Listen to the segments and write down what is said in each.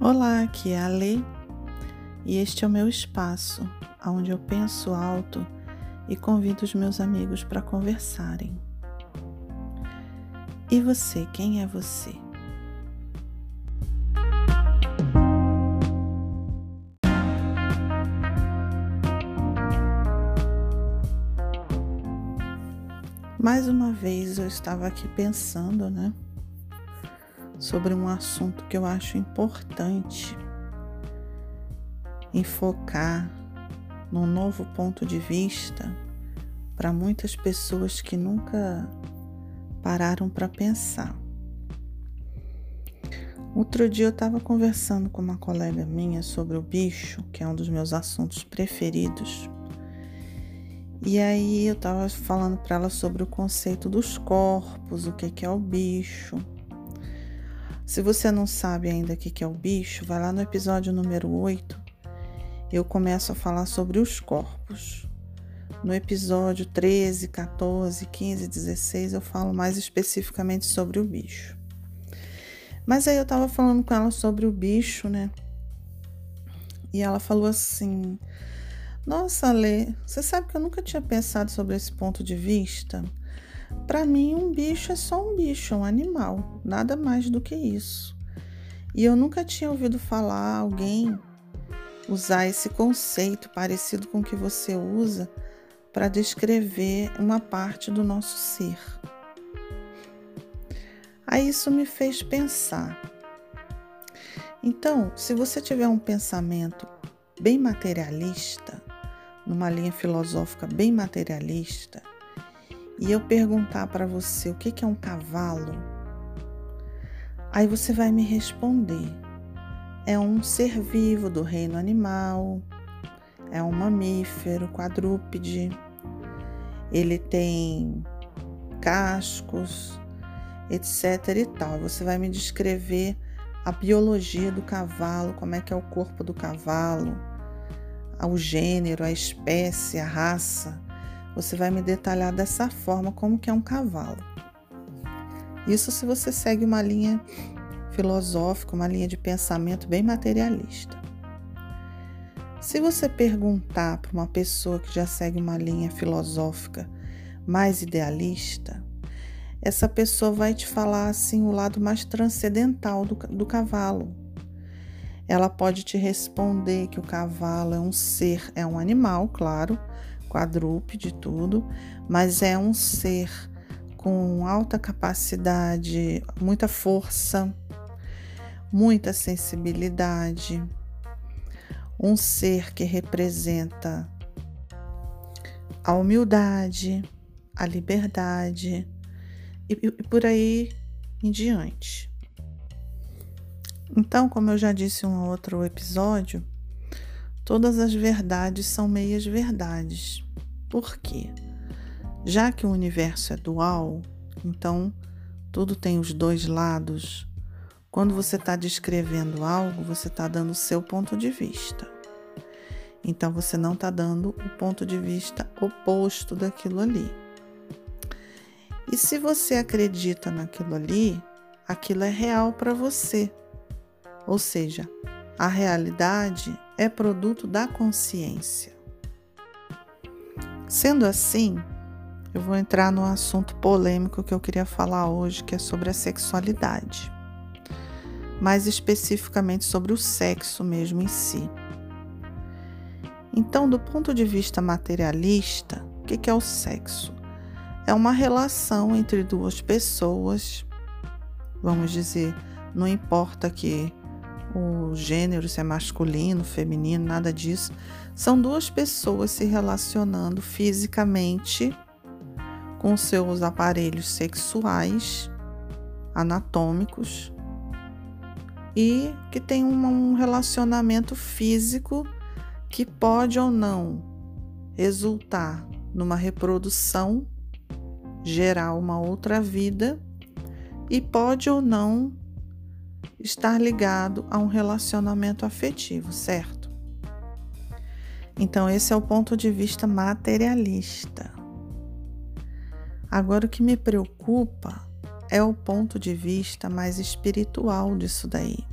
Olá, aqui é a Lê e este é o meu espaço, onde eu penso alto e convido os meus amigos para conversarem. E você, quem é você? Mais uma vez eu estava aqui pensando, né? Sobre um assunto que eu acho importante enfocar num novo ponto de vista para muitas pessoas que nunca pararam para pensar. Outro dia eu estava conversando com uma colega minha sobre o bicho, que é um dos meus assuntos preferidos. E aí eu estava falando para ela sobre o conceito dos corpos, o que é o bicho se você não sabe ainda o que é o bicho, vai lá no episódio número 8. Eu começo a falar sobre os corpos. No episódio 13, 14, 15, 16, eu falo mais especificamente sobre o bicho. Mas aí eu tava falando com ela sobre o bicho, né? E ela falou assim: Nossa, Lê, você sabe que eu nunca tinha pensado sobre esse ponto de vista? Para mim, um bicho é só um bicho, um animal, nada mais do que isso. E eu nunca tinha ouvido falar alguém usar esse conceito parecido com o que você usa para descrever uma parte do nosso ser. Aí isso me fez pensar. Então, se você tiver um pensamento bem materialista, numa linha filosófica bem materialista, e eu perguntar para você o que é um cavalo, aí você vai me responder: é um ser vivo do reino animal, é um mamífero quadrúpede, ele tem cascos, etc e tal. Você vai me descrever a biologia do cavalo, como é que é o corpo do cavalo, o gênero, a espécie, a raça você vai me detalhar dessa forma como que é um cavalo. Isso se você segue uma linha filosófica, uma linha de pensamento bem materialista. Se você perguntar para uma pessoa que já segue uma linha filosófica mais idealista, essa pessoa vai te falar assim o lado mais transcendental do, do cavalo. Ela pode te responder que o cavalo é um ser, é um animal, claro, quadrúpede, tudo, mas é um ser com alta capacidade, muita força, muita sensibilidade, um ser que representa a humildade, a liberdade e, e por aí em diante. Então, como eu já disse em um outro episódio, Todas as verdades são meias verdades. Por quê? Já que o universo é dual, então tudo tem os dois lados. Quando você está descrevendo algo, você está dando o seu ponto de vista. Então você não está dando o ponto de vista oposto daquilo ali. E se você acredita naquilo ali, aquilo é real para você. Ou seja, a realidade é produto da consciência. Sendo assim, eu vou entrar no assunto polêmico que eu queria falar hoje, que é sobre a sexualidade. Mais especificamente sobre o sexo mesmo em si. Então, do ponto de vista materialista, o que é o sexo? É uma relação entre duas pessoas, vamos dizer, não importa que o gênero, se é masculino, feminino, nada disso. São duas pessoas se relacionando fisicamente com seus aparelhos sexuais, anatômicos, e que tem um relacionamento físico que pode ou não resultar numa reprodução, gerar uma outra vida e pode ou não estar ligado a um relacionamento afetivo, certo? Então, esse é o ponto de vista materialista. Agora, o que me preocupa é o ponto de vista mais espiritual disso daí.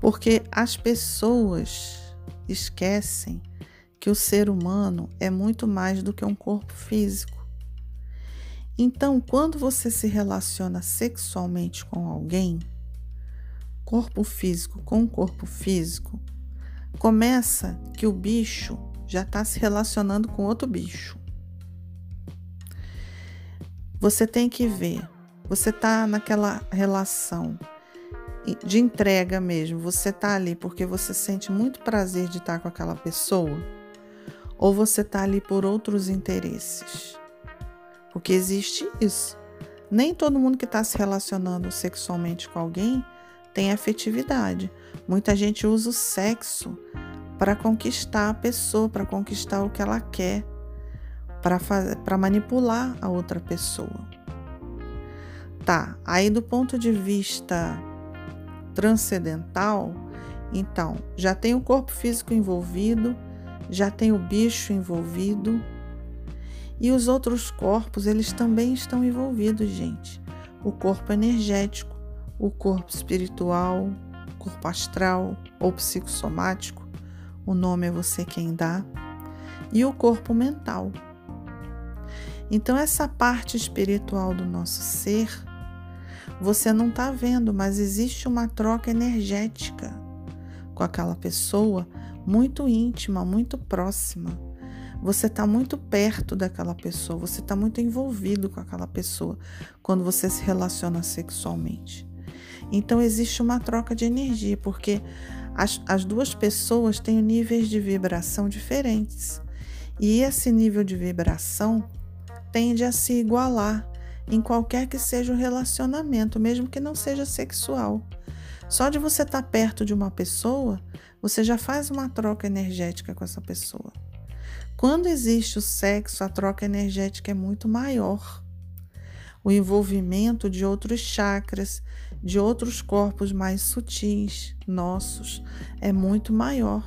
Porque as pessoas esquecem que o ser humano é muito mais do que um corpo físico. Então, quando você se relaciona sexualmente com alguém, corpo físico com corpo físico, começa que o bicho já está se relacionando com outro bicho. Você tem que ver, você está naquela relação de entrega mesmo, você está ali porque você sente muito prazer de estar com aquela pessoa, ou você está ali por outros interesses. Porque existe isso. Nem todo mundo que está se relacionando sexualmente com alguém tem afetividade. Muita gente usa o sexo para conquistar a pessoa, para conquistar o que ela quer, para manipular a outra pessoa. Tá, aí do ponto de vista transcendental, então já tem o corpo físico envolvido, já tem o bicho envolvido e os outros corpos, eles também estão envolvidos, gente. O corpo energético, o corpo espiritual, o corpo astral ou psicossomático, o nome é você quem dá, e o corpo mental. Então, essa parte espiritual do nosso ser, você não está vendo, mas existe uma troca energética com aquela pessoa muito íntima, muito próxima. Você está muito perto daquela pessoa, você está muito envolvido com aquela pessoa quando você se relaciona sexualmente. Então existe uma troca de energia, porque as, as duas pessoas têm níveis de vibração diferentes. E esse nível de vibração tende a se igualar em qualquer que seja o relacionamento, mesmo que não seja sexual. Só de você estar perto de uma pessoa, você já faz uma troca energética com essa pessoa. Quando existe o sexo, a troca energética é muito maior. O envolvimento de outros chakras, de outros corpos mais sutis, nossos, é muito maior.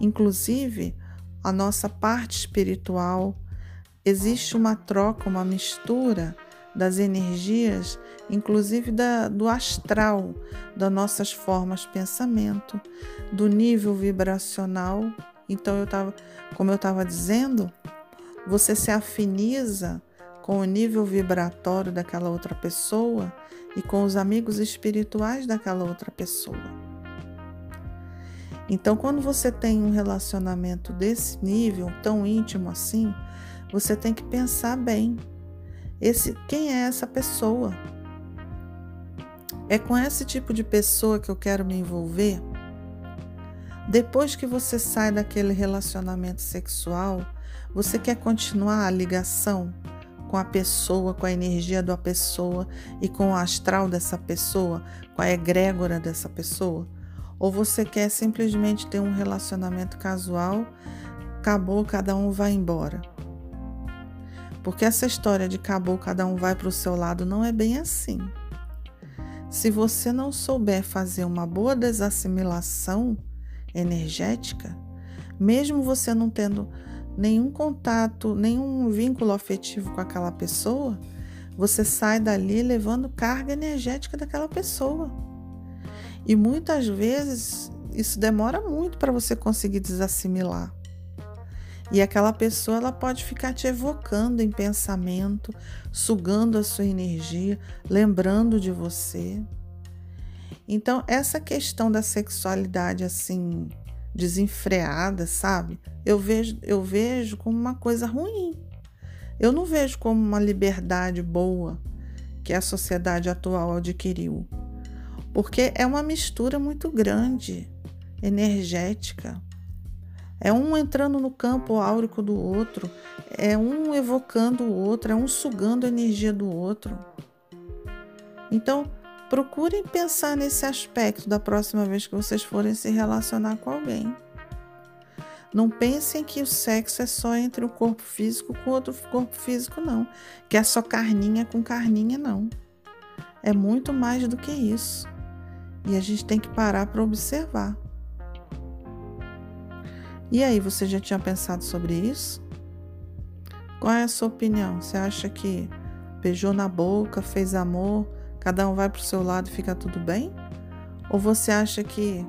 Inclusive, a nossa parte espiritual, existe uma troca, uma mistura das energias, inclusive da, do astral, das nossas formas de pensamento, do nível vibracional. Então, eu tava, como eu estava dizendo, você se afiniza com o nível vibratório daquela outra pessoa e com os amigos espirituais daquela outra pessoa. Então, quando você tem um relacionamento desse nível, tão íntimo assim, você tem que pensar bem. Esse, quem é essa pessoa? É com esse tipo de pessoa que eu quero me envolver? Depois que você sai daquele relacionamento sexual, você quer continuar a ligação? com a pessoa, com a energia da pessoa e com o astral dessa pessoa, com a egrégora dessa pessoa? Ou você quer simplesmente ter um relacionamento casual, acabou, cada um vai embora? Porque essa história de acabou, cada um vai para o seu lado não é bem assim. Se você não souber fazer uma boa desassimilação energética, mesmo você não tendo nenhum contato, nenhum vínculo afetivo com aquela pessoa, você sai dali levando carga energética daquela pessoa. E muitas vezes isso demora muito para você conseguir desassimilar. E aquela pessoa ela pode ficar te evocando em pensamento, sugando a sua energia, lembrando de você. Então, essa questão da sexualidade assim desenfreada, sabe? Eu vejo, eu vejo como uma coisa ruim. Eu não vejo como uma liberdade boa que a sociedade atual adquiriu. Porque é uma mistura muito grande, energética. É um entrando no campo áurico do outro, é um evocando o outro, é um sugando a energia do outro. Então, Procurem pensar nesse aspecto da próxima vez que vocês forem se relacionar com alguém. Não pensem que o sexo é só entre o corpo físico com outro corpo físico, não. Que é só carninha com carninha, não. É muito mais do que isso. E a gente tem que parar para observar. E aí, você já tinha pensado sobre isso? Qual é a sua opinião? Você acha que beijou na boca, fez amor, cada um vai para o seu lado e fica tudo bem? Ou você acha que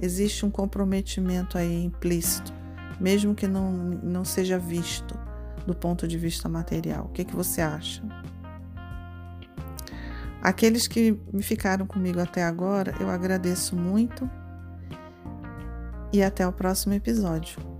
existe um comprometimento aí implícito, mesmo que não, não seja visto do ponto de vista material? O que, que você acha? Aqueles que ficaram comigo até agora, eu agradeço muito e até o próximo episódio.